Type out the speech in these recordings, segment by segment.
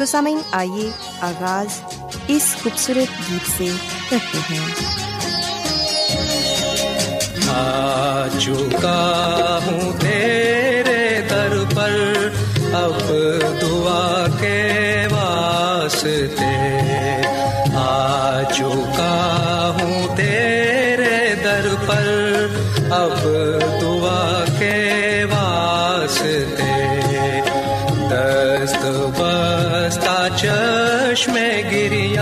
تو سامعین، آئیے آغاز اس خوبصورت گیت سے کرتے ہیں۔ چکا ہوں تیرے در پر، اب دعا کے واسطے۔ آ چکا ہوں تیرے در پر، اب چشم گریا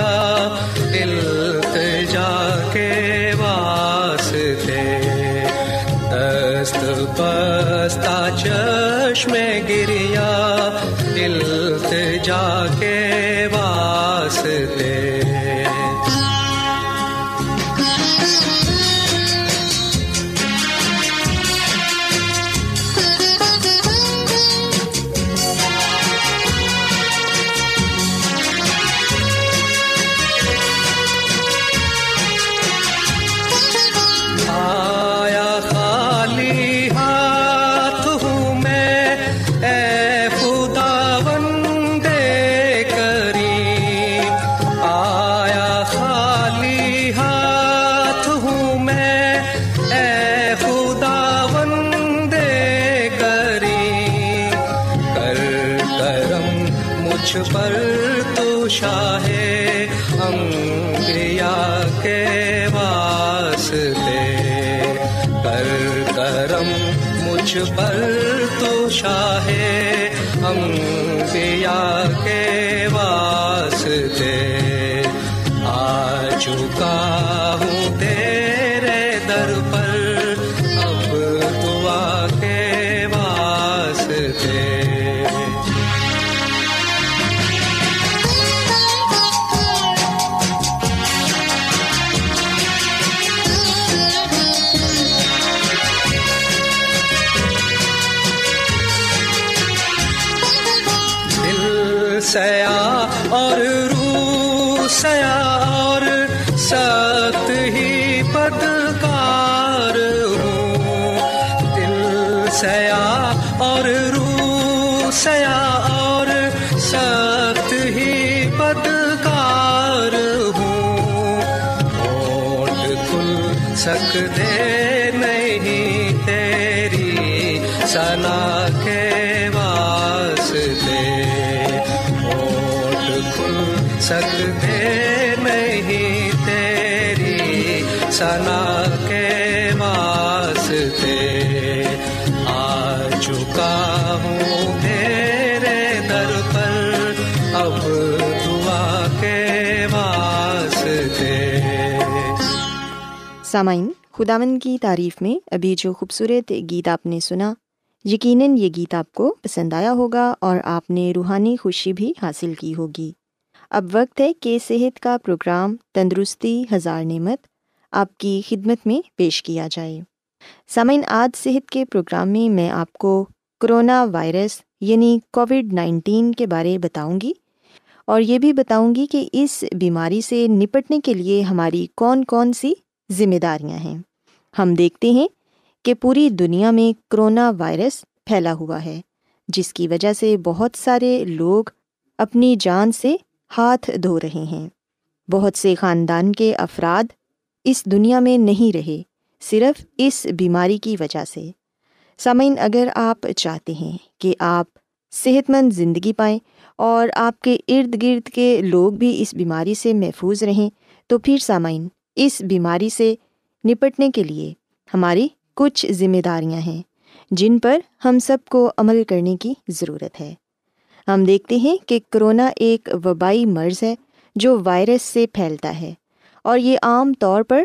سیا اور رو سیا اور سخت ہی پتکار ہوں۔ دل سیا اور رو سیا سنا کے واسطے آ چکا ہوں تیرے در پر۔ اب دعا کے واسطے۔ سامعین خداون کی تعریف میں ابھی جو خوبصورت گیت آپ نے سنا، یقیناً یہ گیت آپ کو پسند آیا ہوگا اور آپ نے روحانی خوشی بھی حاصل کی ہوگی۔ اب وقت ہے کہ صحت کا پروگرام تندرستی ہزار نعمت آپ کی خدمت میں پیش کیا جائے۔ سامعین، آج صحت کے پروگرام میں میں آپ کو کرونا وائرس یعنی کووڈ نائنٹین کے بارے بتاؤں گی اور یہ بھی بتاؤں گی کہ اس بیماری سے نپٹنے کے لیے ہماری کون کون سی ذمہ داریاں ہیں۔ ہم دیکھتے ہیں کہ پوری دنیا میں کرونا وائرس پھیلا ہوا ہے، جس کی وجہ سے بہت سارے لوگ اپنی جان سے ہاتھ دھو رہے ہیں۔ بہت سے خاندان کے افراد اس دنیا میں نہیں رہے، صرف اس بیماری کی وجہ سے۔ سامعین، اگر آپ چاہتے ہیں کہ آپ صحت مند زندگی پائیں اور آپ کے ارد گرد کے لوگ بھی اس بیماری سے محفوظ رہیں، تو پھر سامعین، اس بیماری سے نپٹنے کے لیے ہماری کچھ ذمہ داریاں ہیں، جن پر ہم سب کو عمل کرنے کی ضرورت ہے۔ ہم دیکھتے ہیں کہ کرونا ایک وبائی مرض ہے جو وائرس سے پھیلتا ہے۔ اور یہ عام طور پر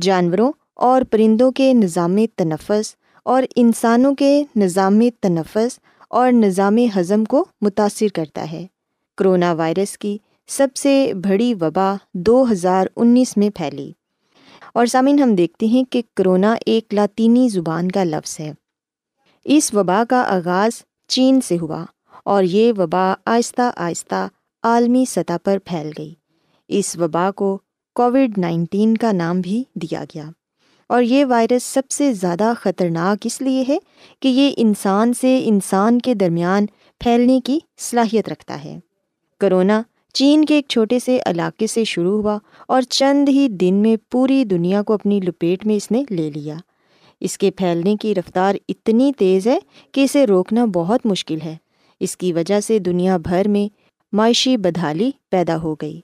جانوروں اور پرندوں کے نظام تنفس اور انسانوں کے نظام تنفس اور نظام ہضم کو متاثر کرتا ہے۔ کرونا وائرس کی سب سے بڑی وبا دو ہزار انیس میں پھیلی۔ اور سامعین، ہم دیکھتے ہیں کہ کرونا ایک لاطینی زبان کا لفظ ہے۔ اس وبا کا آغاز چین سے ہوا اور یہ وبا آہستہ آہستہ عالمی سطح پر پھیل گئی۔ اس وبا کو کووڈ نائنٹین کا نام بھی دیا گیا۔ اور یہ وائرس سب سے زیادہ خطرناک اس لیے ہے کہ یہ انسان سے انسان کے درمیان پھیلنے کی صلاحیت رکھتا ہے۔ کرونا چین کے ایک چھوٹے سے علاقے سے شروع ہوا اور چند ہی دن میں پوری دنیا کو اپنی لپیٹ میں اس نے لے لیا۔ اس کے پھیلنے کی رفتار اتنی تیز ہے کہ اسے روکنا بہت مشکل ہے۔ اس کی وجہ سے دنیا بھر میں معاشی بدحالی پیدا ہو گئی۔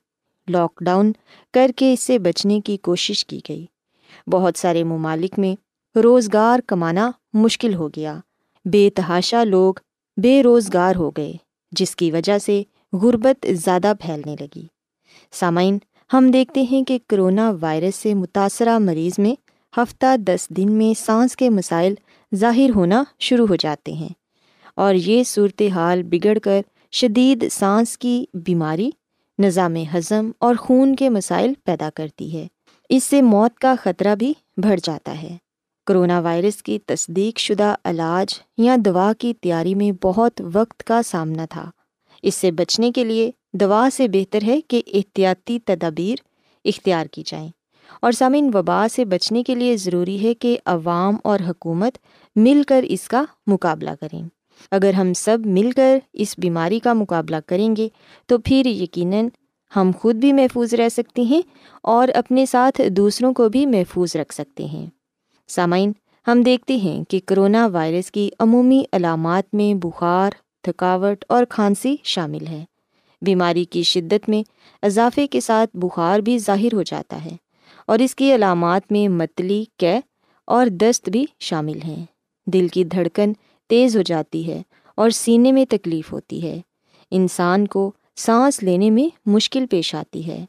لاک ڈاؤن کر کے اس سے بچنے کی کوشش کی گئی۔ بہت سارے ممالک میں روزگار کمانا مشکل ہو گیا۔ بے تحاشا لوگ بے روزگار ہو گئے، جس کی وجہ سے غربت زیادہ پھیلنے لگی۔ سامعین، ہم دیکھتے ہیں کہ کرونا وائرس سے متاثرہ مریض میں ہفتہ دس دن میں سانس کے مسائل ظاہر ہونا شروع ہو جاتے ہیں اور یہ صورت حال بگڑ کر شدید سانس کی بیماری نظام ہضم اور خون کے مسائل پیدا کرتی ہے۔ اس سے موت کا خطرہ بھی بڑھ جاتا ہے۔ کرونا وائرس کی تصدیق شدہ علاج یا دوا کی تیاری میں بہت وقت کا سامنا تھا۔ اس سے بچنے کے لیے دوا سے بہتر ہے کہ احتیاطی تدابیر اختیار کی جائیں۔ اور سامعین، وبا سے بچنے کے لیے ضروری ہے کہ عوام اور حکومت مل کر اس کا مقابلہ کریں۔ اگر ہم سب مل کر اس بیماری کا مقابلہ کریں گے، تو پھر یقیناً ہم خود بھی محفوظ رہ سکتے ہیں اور اپنے ساتھ دوسروں کو بھی محفوظ رکھ سکتے ہیں۔ سامعین، ہم دیکھتے ہیں کہ کرونا وائرس کی عمومی علامات میں بخار، تھکاوٹ اور کھانسی شامل ہے۔ بیماری کی شدت میں اضافے کے ساتھ بخار بھی ظاہر ہو جاتا ہے اور اس کی علامات میں متلی کی اور دست بھی شامل ہیں۔ دل کی دھڑکن تیز ہو جاتی ہے اور سینے میں تکلیف ہوتی ہے۔ انسان کو سانس لینے میں مشکل پیش آتی ہے۔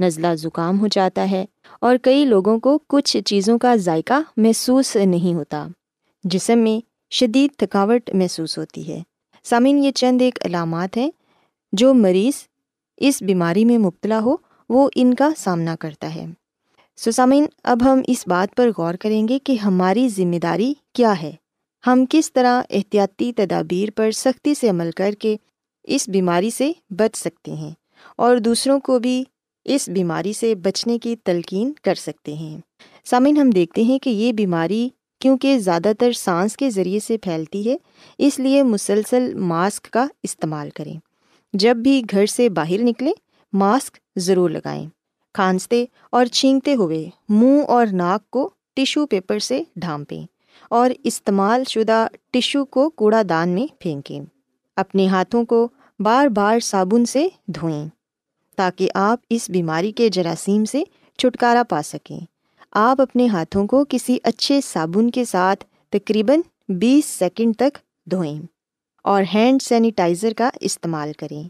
نزلہ زکام ہو جاتا ہے اور کئی لوگوں کو کچھ چیزوں کا ذائقہ محسوس نہیں ہوتا، جسم میں شدید تھکاوٹ محسوس ہوتی ہے۔ سامعین، یہ چند ایک علامات ہیں جو مریض اس بیماری میں مبتلا ہو، وہ ان کا سامنا کرتا ہے۔ سو سامعین، اب ہم اس بات پر غور کریں گے کہ ہماری ذمہ داری کیا ہے۔ ہم کس طرح احتیاطی تدابیر پر سختی سے عمل کر کے اس بیماری سے بچ سکتے ہیں اور دوسروں کو بھی اس بیماری سے بچنے کی تلقین کر سکتے ہیں۔ سامعین، ہم دیکھتے ہیں کہ یہ بیماری کیونکہ زیادہ تر سانس کے ذریعے سے پھیلتی ہے، اس لیے مسلسل ماسک کا استعمال کریں۔ جب بھی گھر سے باہر نکلیں، ماسک ضرور لگائیں۔ کھانستے اور چھینکتے ہوئے منہ اور ناک کو ٹیشو پیپر سے ڈھانپیں۔ اور استعمال شدہ ٹیشو کو کوڑا دان میں پھینکیں۔ اپنے ہاتھوں کو بار بار صابن سے دھوئیں تاکہ آپ اس بیماری کے جراثیم سے چھٹکارا پا سکیں۔ آپ اپنے ہاتھوں کو کسی اچھے صابن کے ساتھ تقریباً بیس سیکنڈ تک دھوئیں اور ہینڈ سینیٹائزر کا استعمال کریں۔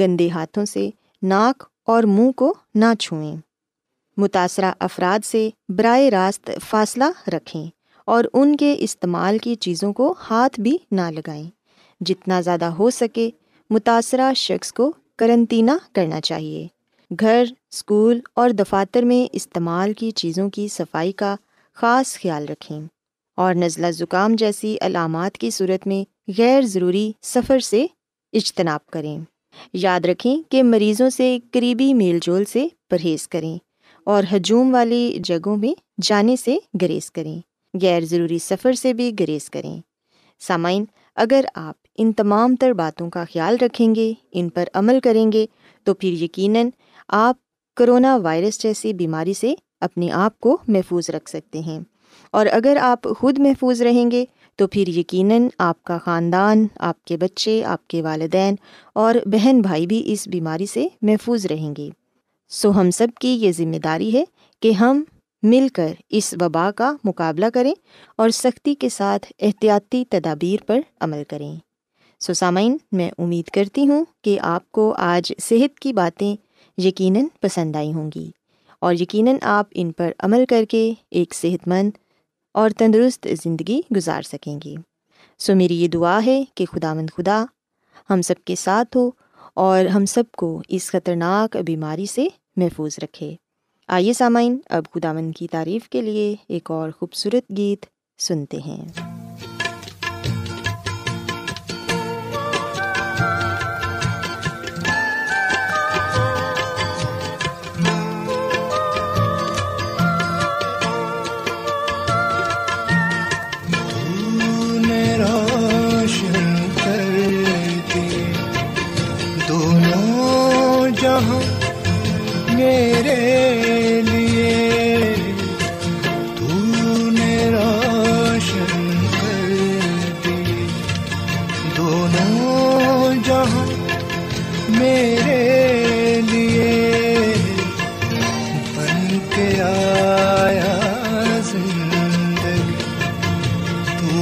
گندے ہاتھوں سے ناک اور منہ کو نہ چھوئیں۔ متاثرہ افراد سے براہ راست فاصلہ رکھیں۔ اور ان کے استعمال کی چیزوں کو ہاتھ بھی نہ لگائیں۔ جتنا زیادہ ہو سکے، متاثرہ شخص کو کرنطینہ کرنا چاہیے۔ گھر اسکول اور دفاتر میں استعمال کی چیزوں کی صفائی کا خاص خیال رکھیں۔ اور نزلہ زکام جیسی علامات کی صورت میں غیر ضروری سفر سے اجتناب کریں۔ یاد رکھیں کہ مریضوں سے قریبی میل جول سے پرہیز کریں اور ہجوم والی جگہوں میں جانے سے گریز کریں۔ غیر ضروری سفر سے بھی گریز کریں۔ سامعین، اگر آپ ان تمام تر باتوں کا خیال رکھیں گے، ان پر عمل کریں گے، تو پھر یقیناً آپ کرونا وائرس جیسی بیماری سے اپنے آپ کو محفوظ رکھ سکتے ہیں۔ اور اگر آپ خود محفوظ رہیں گے، تو پھر یقیناً آپ کا خاندان، آپ کے بچے، آپ کے والدین اور بہن بھائی بھی اس بیماری سے محفوظ رہیں گے۔ سو ہم سب کی یہ ذمہ داری ہے کہ ہم مل کر اس وبا کا مقابلہ کریں اور سختی کے ساتھ احتیاطی تدابیر پر عمل کریں۔ سو سامعین، میں امید کرتی ہوں کہ آپ کو آج صحت کی باتیں یقیناً پسند آئی ہوں گی اور یقیناً آپ ان پر عمل کر کے ایک صحت مند اور تندرست زندگی گزار سکیں گی سو میری یہ دعا ہے کہ خدا مند خدا ہم سب کے ساتھ ہو اور ہم سب کو اس خطرناک بیماری سے محفوظ رکھے۔ آئیے سامعین، اب خدا مند کی تعریف کے لیے ایک اور خوبصورت گیت سنتے ہیں۔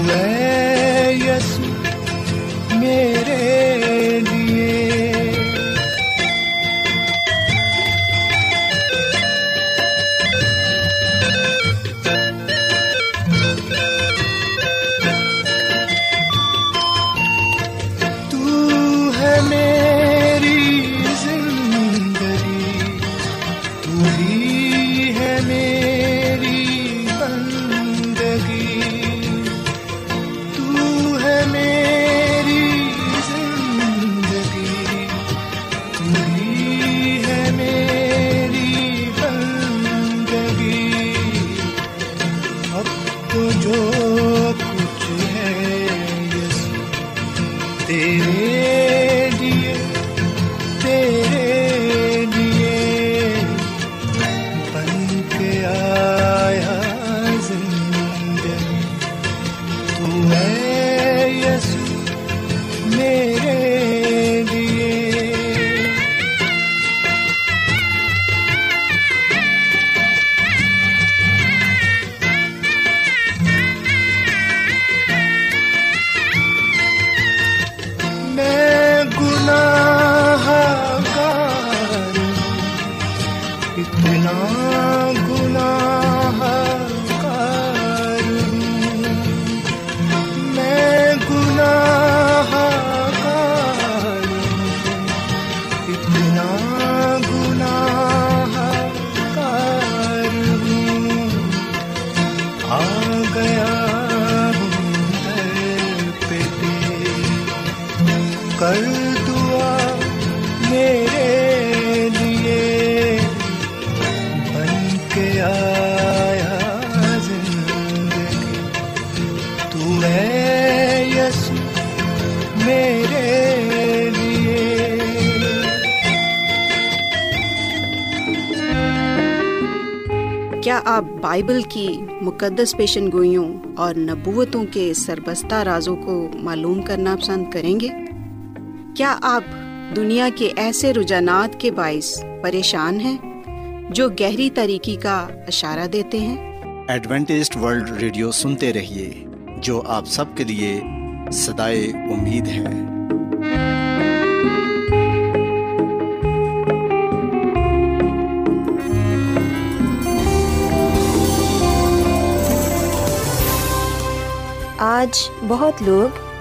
میں کیا آپ بائبل کی مقدس پیشن گوئیوں اور نبوتوں کے سربستہ رازوں کو معلوم کرنا پسند کریں گے؟ کیا آپ دنیا کے ایسے رجحانات کے باعث پریشان ہیں جو گہری طریقے کا اشارہ دیتے ہیں؟ ایڈوینٹسٹ ورلڈ ریڈیو سنتے رہیے جو آپ سب کے لیے صدائے امید ہے۔ آج بہت لوگ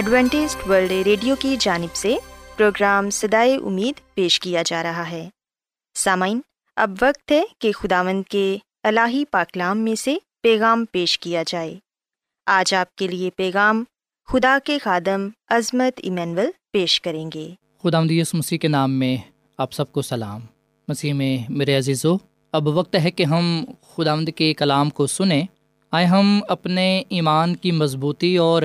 Adventist World Radio کی جانب سے پروگرام سدائے امید پیش کیا جا رہا ہے۔ سامعین، اب وقت ہے کہ خداوند کے الہی پاکلام میں سے پیغام پیش کیا جائے۔ آج آپ کے لیے پیغام خدا کے خادم عظمت ایمینول پیش کریں گے۔ خدا مدیس مسیح کے نام میں آپ سب کو سلام۔ مسیح میں میرے عزیز و اب وقت ہے کہ ہم خدا مد کے کلام کو سنیں۔ آئے ہم اپنے ایمان کی مضبوطی اور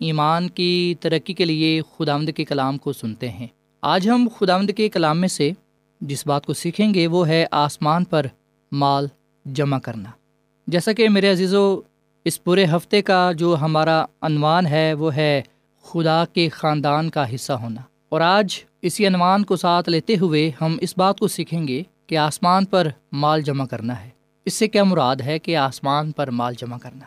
ایمان کی ترقی کے لیے خدا مد کے کلام کو سنتے ہیں۔ آج ہم خدا مد کے کلام میں سے جس بات کو سیکھیں گے وہ ہے آسمان پر مال جمع کرنا۔ جیسا کہ میرے عزیز و اس پورے ہفتے کا جو ہمارا عنوان ہے وہ ہے خدا کے خاندان کا حصہ ہونا۔ اور آج اسی عنوان کو ساتھ لیتے ہوئے ہم اس بات کو سیکھیں گے کہ آسمان پر مال جمع کرنا ہے۔ اس سے کیا مراد ہے کہ آسمان پر مال جمع کرنا؟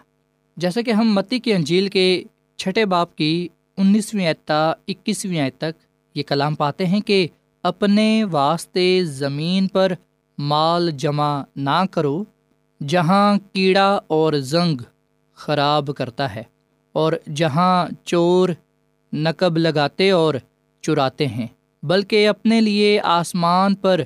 جیسا کہ ہم متی کی انجیل کے چھٹے باپ کی انیسویں اعتا اکیسویں آیت تک یہ کلام پاتے ہیں کہ اپنے واسطے زمین پر مال جمع نہ کرو جہاں کیڑا اور زنگ خراب کرتا ہے اور جہاں چور نقب لگاتے اور چراتے ہیں، بلکہ اپنے لیے آسمان پر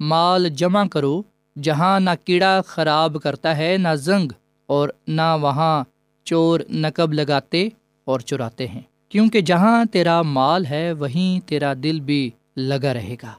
مال جمع کرو جہاں نہ کیڑا خراب کرتا ہے، نہ زنگ اور نہ وہاں چور نقب لگاتے اور چراتے ہیں۔ کیونکہ جہاں تیرا مال ہے، وہیں تیرا دل بھی لگا رہے گا۔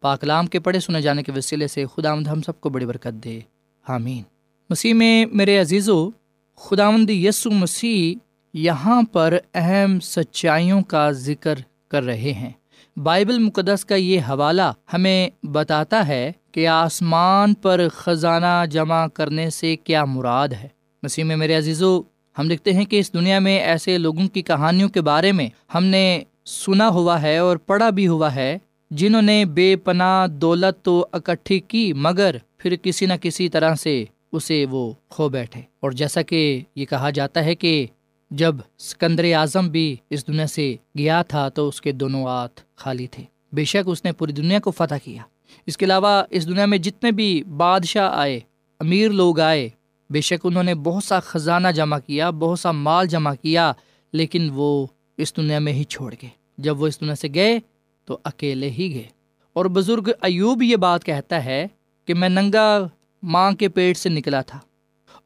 پاکلام کے پڑھے سنے جانے کے وسیلے سے خدا مند ہم سب کو بڑی برکت دے۔ حامین مسیح میں میرے عزیز و خدامد یسو مسیح یہاں پر اہم سچائیوں کا ذکر کر رہے ہیں۔ بائبل مقدس کا یہ حوالہ ہمیں بتاتا ہے کہ آسمان پر خزانہ جمع کرنے سے کیا مراد ہے۔ مسیح میں میرے عزیز و ہم دیکھتے ہیں کہ اس دنیا میں ایسے لوگوں کی کہانیوں کے بارے میں ہم نے سنا ہوا ہے اور پڑھا بھی ہوا ہے، جنہوں نے بے پناہ دولت تو اکٹھی کی، مگر پھر کسی نہ کسی طرح سے اسے وہ کھو بیٹھے۔ اور جیسا کہ یہ کہا جاتا ہے کہ جب سکندر اعظم بھی اس دنیا سے گیا تھا تو اس کے دونوں ہاتھ خالی تھے۔ بے شک اس نے پوری دنیا کو فتح کیا۔ اس کے علاوہ اس دنیا میں جتنے بھی بادشاہ آئے، امیر لوگ آئے بے شک انہوں نے بہت سا خزانہ جمع کیا، بہت سا مال جمع کیا، لیکن وہ اس دنیا میں ہی چھوڑ گئے۔ جب وہ اس دنیا سے گئے تو اکیلے ہی گئے۔ اور بزرگ ایوب یہ بات کہتا ہے کہ میں ننگا ماں کے پیٹ سے نکلا تھا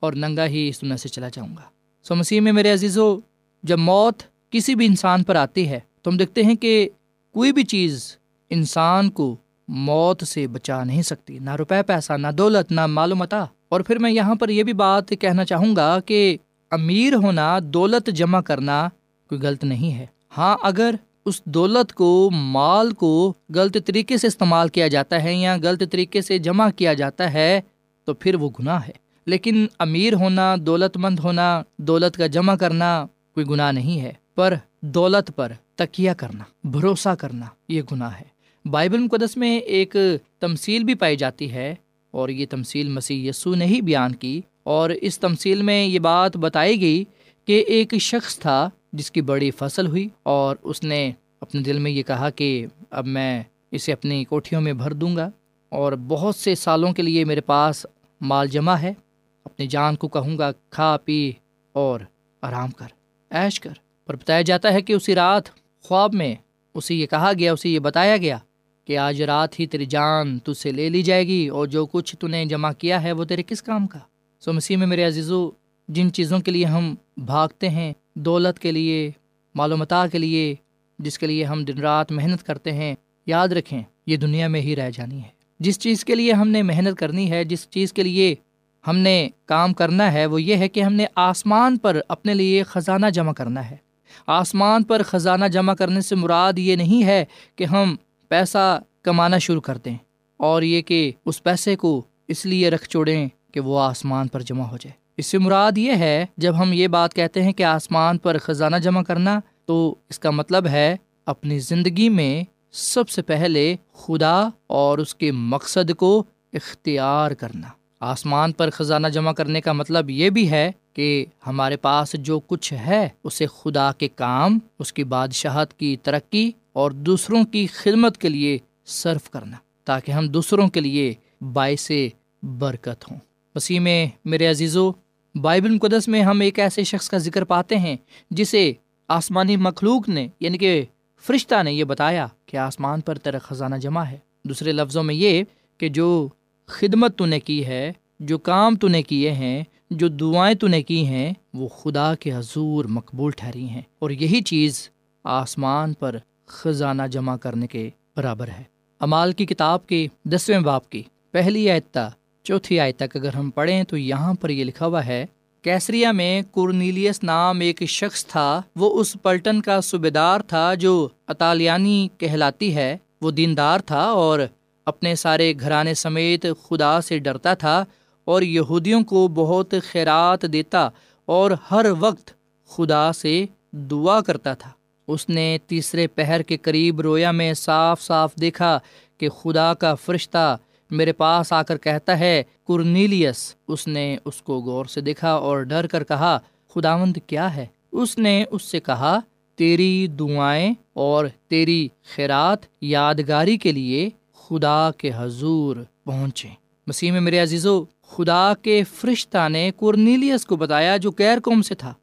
اور ننگا ہی اس دنیا سے چلا جاؤں گا۔ سو مسیح میں میرے عزیز و جب موت کسی بھی انسان پر آتی ہے، تو ہم دیکھتے ہیں کہ کوئی بھی چیز انسان کو موت سے بچا نہیں سکتی۔ نہ روپے پیسہ، نہ دولت، نہ معلومات۔ اور پھر میں یہاں پر یہ بھی بات کہنا چاہوں گا کہ امیر ہونا، دولت جمع کرنا کوئی غلط نہیں ہے۔ ہاں اگر اس دولت کو، مال کو غلط طریقے سے استعمال کیا جاتا ہے یا غلط طریقے سے جمع کیا جاتا ہے، تو پھر وہ گناہ ہے۔ لیکن امیر ہونا دولت مند ہونا، دولت کا جمع کرنا کوئی گناہ نہیں ہے۔ پر دولت پر تکیہ کرنا، بھروسہ کرنا، یہ گناہ ہے۔ بائبل مقدس میں ایک تمصیل بھی پائی جاتی ہے۔ اور یہ تمصیل مسیح یسو نے ہی بیان کی اور اس تمصیل میں یہ بات بتائی گئی کہ ایک شخص تھا جس کی بڑی فصل ہوئی اور اس نے اپنے دل میں یہ کہا کہ اب میں اسے اپنی کوٹھیوں میں بھر دوں گا اور بہت سے سالوں کے لیے میرے پاس مال جمع ہے، اپنی جان کو کہوں گا، کھا، پی اور آرام کر ایش کر۔ پر بتایا جاتا ہے کہ اسی رات خواب میں اسے یہ کہا گیا، اسے یہ بتایا گیا کہ آج رات ہی تیری جان تجھ سے لے لی جائے گی اور جو کچھ تو نے جمع کیا ہے وہ تیرے کس کام کا؟ سو مسیح میں میرے عزیزو، جن چیزوں کے لیے ہم بھاگتے ہیں، دولت کے لیے، معلومات کے لیے، جس کے لیے ہم دن رات محنت کرتے ہیں، یاد رکھیں یہ دنیا میں ہی رہ جانی ہے۔ جس چیز کے لیے ہم نے محنت کرنی ہے، جس چیز کے لیے ہم نے کام کرنا ہے، وہ یہ ہے کہ ہم نے آسمان پر اپنے لیے خزانہ جمع کرنا ہے۔ آسمان پر خزانہ جمع کرنے سے مراد یہ نہیں ہے کہ ہم پیسہ کمانا شروع کر دیں اور یہ کہ اس پیسے کو اس لیے رکھ چھوڑیں کہ وہ آسمان پر جمع ہو جائے۔ اس سے مراد یہ ہے، جب ہم یہ بات کہتے ہیں کہ آسمان پر خزانہ جمع کرنا، تو اس کا مطلب ہے اپنی زندگی میں سب سے پہلے خدا اور اس کے مقصد کو اختیار کرنا۔ آسمان پر خزانہ جمع کرنے کا مطلب یہ بھی ہے کہ ہمارے پاس جو کچھ ہے، اسے خدا کے کام، اس کی بادشاہت کی ترقی اور دوسروں کی خدمت کے لیے صرف کرنا، تاکہ ہم دوسروں کے لیے باعث برکت ہوں۔ مسیح میں، میرے عزیزو، بائبل مقدس میں ہم ایک ایسے شخص کا ذکر پاتے ہیں جسے آسمانی مخلوق نے یعنی کہ فرشتہ نے یہ بتایا کہ آسمان پر تیرا خزانہ جمع ہے۔ دوسرے لفظوں میں یہ کہ جو خدمت تو نے کی ہے، جو کام تو نے کیے ہیں، جو دعائیں تو نے کی ہیں، وہ خدا کے حضور مقبول ٹھہری ہیں۔ اور یہی چیز آسمان پر خزانہ جمع کرنے کے برابر ہے۔ امال کی کتاب کے دسویں باپ کی پہلی آیتہ چوتھی آیت تک اگر ہم پڑھیں تو یہاں پر یہ لکھا ہوا ہے، کیسریا میں کورنیلیس نام ایک شخص تھا، وہ اس پلٹن کا صوبے دار تھا جو اطالیانی کہلاتی ہے۔ وہ دیندار تھا اور اپنے سارے گھرانے سمیت خدا سے ڈرتا تھا اور یہودیوں کو بہت خیرات دیتا اور ہر وقت خدا سے دعا کرتا تھا۔ اس نے تیسرے پہر کے قریب رویا میں صاف صاف دیکھا کہ خدا کا فرشتہ میرے پاس آ کر کہتا ہے کرنیلیس اس نے اس کو غور سے دیکھا اور ڈر کر کہا، خداوند کیا ہے؟ اس نے اس سے کہا، تیری دعائیں اور تیری خیرات یادگاری کے لیے خدا کے حضور پہنچے مسیح میں میرے عزیزو، خدا کے فرشتہ نے کورنیلیس کو بتایا جو غیر قوم سے تھا۔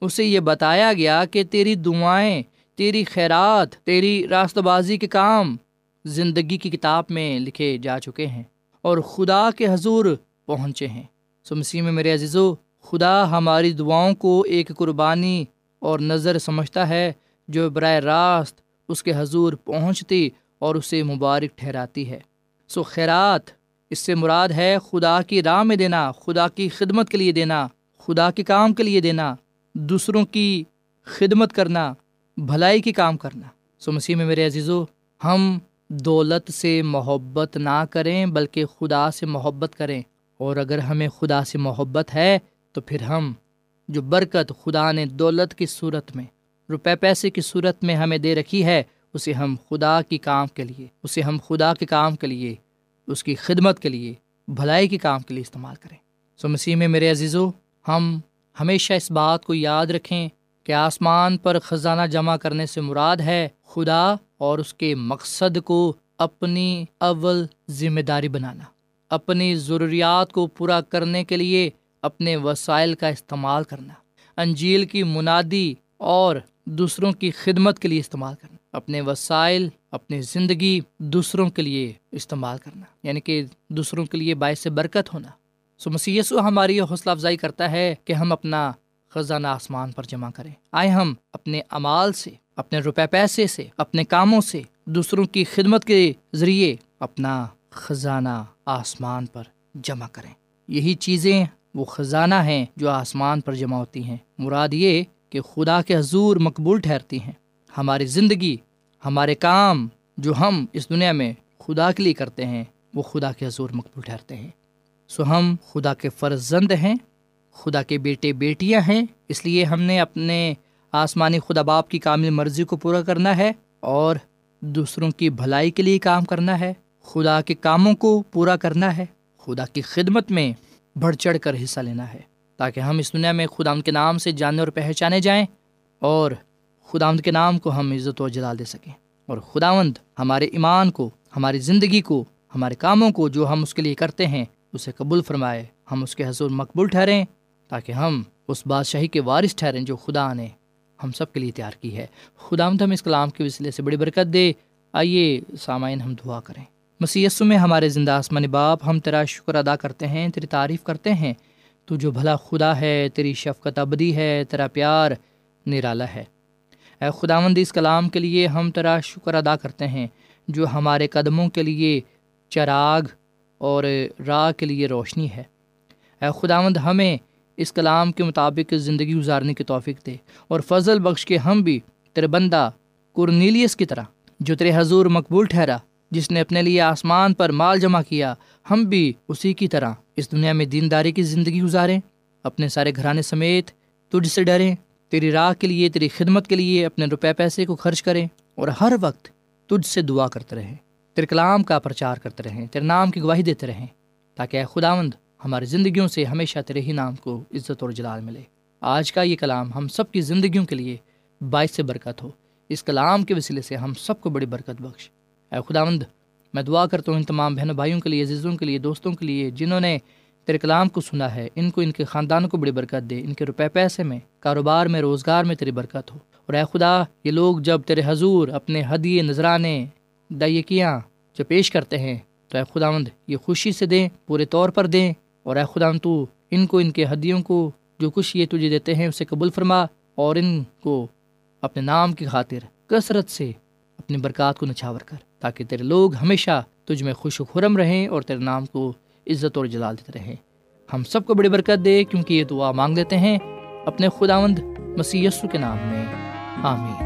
اسے یہ بتایا گیا کہ تیری دعائیں، تیری خیرات، تیری راست بازی کے کام زندگی کی کتاب میں لکھے جا چکے ہیں اور خدا کے حضور پہنچے ہیں۔ سو مسیح میں میرے عزیزو، خدا ہماری دعاؤں کو ایک قربانی اور نظر سمجھتا ہے جو براہ راست اس کے حضور پہنچتی اور اسے مبارک ٹھہراتی ہے۔ سو خیرات، اس سے مراد ہے خدا کی راہ میں دینا، خدا کی خدمت کے لیے دینا، خدا کے کام کے لیے دینا دوسروں کی خدمت کرنا، بھلائی کی کام کرنا۔ سو مسیح میں میرے عزیزو، ہم دولت سے محبت نہ کریں، بلکہ خدا سے محبت کریں۔ اور اگر ہمیں خدا سے محبت ہے، تو پھر ہم جو برکت خدا نے دولت کی صورت میں، روپے پیسے کی صورت میں ہمیں دے رکھی ہے، اسے ہم خدا کی کام کے لیے، اسے ہم خدا کے کام کے لیے، اس کی خدمت کے لیے، بھلائی کے کام کے لیے استعمال کریں۔ سو مسیح میں میرے عزیزو، ہم ہمیشہ اس بات کو یاد رکھیں کہ آسمان پر خزانہ جمع کرنے سے مراد ہے خدا اور اس کے مقصد کو اپنی اول ذمہ داری بنانا، اپنی ضروریات کو پورا کرنے کے لیے اپنے وسائل کا استعمال کرنا، انجیل کی منادی اور دوسروں کی خدمت کے لیے استعمال کرنا، اپنے وسائل، اپنی زندگی دوسروں کے لیے استعمال کرنا یعنی کہ دوسروں کے لیے باعث برکت ہونا۔ سو مسیسو ہماری حوصلہ افزائی کرتا ہے کہ ہم اپنا خزانہ آسمان پر جمع کریں۔ آئے ہم اپنے امال سے، اپنے روپے پیسے سے، اپنے کاموں سے، دوسروں کی خدمت کے ذریعے اپنا خزانہ آسمان پر جمع کریں۔ یہی چیزیں وہ خزانہ ہیں جو آسمان پر جمع ہوتی ہیں۔ مراد یہ کہ خدا کے حضور مقبول ٹھہرتی ہیں۔ ہماری زندگی، ہمارے کام جو ہم اس دنیا میں خدا کے لیے کرتے ہیں، وہ خدا کے حضور مقبول ٹھہرتے ہیں۔ سو ہم خدا کے فرزند ہیں، خدا کے بیٹے بیٹیاں ہیں، اس لیے ہم نے اپنے آسمانی خدا باپ کی کامل مرضی کو پورا کرنا ہے اور دوسروں کی بھلائی کے لیے کام کرنا ہے۔ خدا کے کاموں کو پورا کرنا ہے، خدا کی خدمت میں بڑھ چڑھ کر حصہ لینا ہے۔ تاکہ ہم اس دنیا میں خدا کے نام سے جانے اور پہچانے جائیں اور خدا کے نام کو ہم عزت و جلال دے سکیں۔ اور خداوند ہمارے ایمان کو، ہماری زندگی کو، ہمارے کاموں کو جو ہم اس کے لیے کرتے ہیں اسے قبول فرمائے۔ ہم اس کے حضور مقبول ٹھہریں تاکہ ہم اس بادشاہی کے وارث ٹھہریں جو خدا نے ہم سب کے لیے تیار کی ہے۔ خدا ہم اس کلام کے وسیلے سے بڑی برکت دے۔ آئیے سامعین، ہم دعا کریں۔ مسیسو میں ہمارے زندہ آسمان باپ، ہم تیرا شکر ادا کرتے ہیں، تیری تعریف کرتے ہیں۔ تو جو بھلا خدا ہے، تیری شفقت ابدی ہے، تیرا پیار نرالا ہے۔ اے خداوند، اس کلام کے لیے ہم تیرا شکر ادا کرتے ہیں، جو ہمارے قدموں کے لیے چراغ اور راہ کے لیے روشنی ہے۔ اے خداوند، ہمیں اس کلام کے مطابق زندگی گزارنے کی توفیق دے اور فضل بخش کے ہم بھی تیرے بندہ کرنیلیس کی طرح، جو تیرے حضور مقبول ٹھہرا، جس نے اپنے لیے آسمان پر مال جمع کیا، ہم بھی اسی کی طرح اس دنیا میں دینداری کی زندگی گزاریں۔ اپنے سارے گھرانے سمیت تجھ سے ڈریں، تیری راہ کے لیے، تیری خدمت کے لیے اپنے روپے پیسے کو خرچ کریں اور ہر وقت تجھ سے دعا کرتے رہیں۔ تیرے کلام کا پرچار کرتے رہیں، تیرے نام کی گواہی دیتے رہیں، تاکہ اے خداوند ہماری زندگیوں سے ہمیشہ تیرے ہی نام کو عزت اور جلال ملے۔ آج کا یہ کلام ہم سب کی زندگیوں کے لیے باعث سے برکت ہو۔ اس کلام کے وسیلے سے ہم سب کو بڑی برکت بخش۔ اے خداوند، میں دعا کرتا ہوں ان تمام بہنوں بھائیوں کے لیے، عزیزوں کے لیے، دوستوں کے لیے، جنہوں نے تیرے کلام کو سنا ہے، ان کو، ان کے خاندانوں کو بڑی برکت دے، ان کے روپے پیسے میں، کاروبار میں، روزگار میں تیری برکت ہو۔ اور اے خدا، یہ لوگ جب تیرے حضور اپنے حدیے نذرانے دائیکیاں جو پیش کرتے ہیں، تو اے خداوند یہ خوشی سے دیں، پورے طور پر دیں۔ اور اے خداوند تو ان کو، ان کے ہدیوں کو جو کچھ یہ تجھے دیتے ہیں، اسے قبول فرما اور ان کو اپنے نام کی خاطر کثرت سے اپنی برکات کو نچھاور کر، تاکہ تیرے لوگ ہمیشہ تجھ میں خوش و خرم رہیں اور تیرے نام کو عزت اور جلال دیتے رہیں۔ ہم سب کو بڑی برکت دے، کیونکہ یہ دعا مانگ دیتے ہیں اپنے خداوند مسیح یسو کے نام میں۔ آمین۔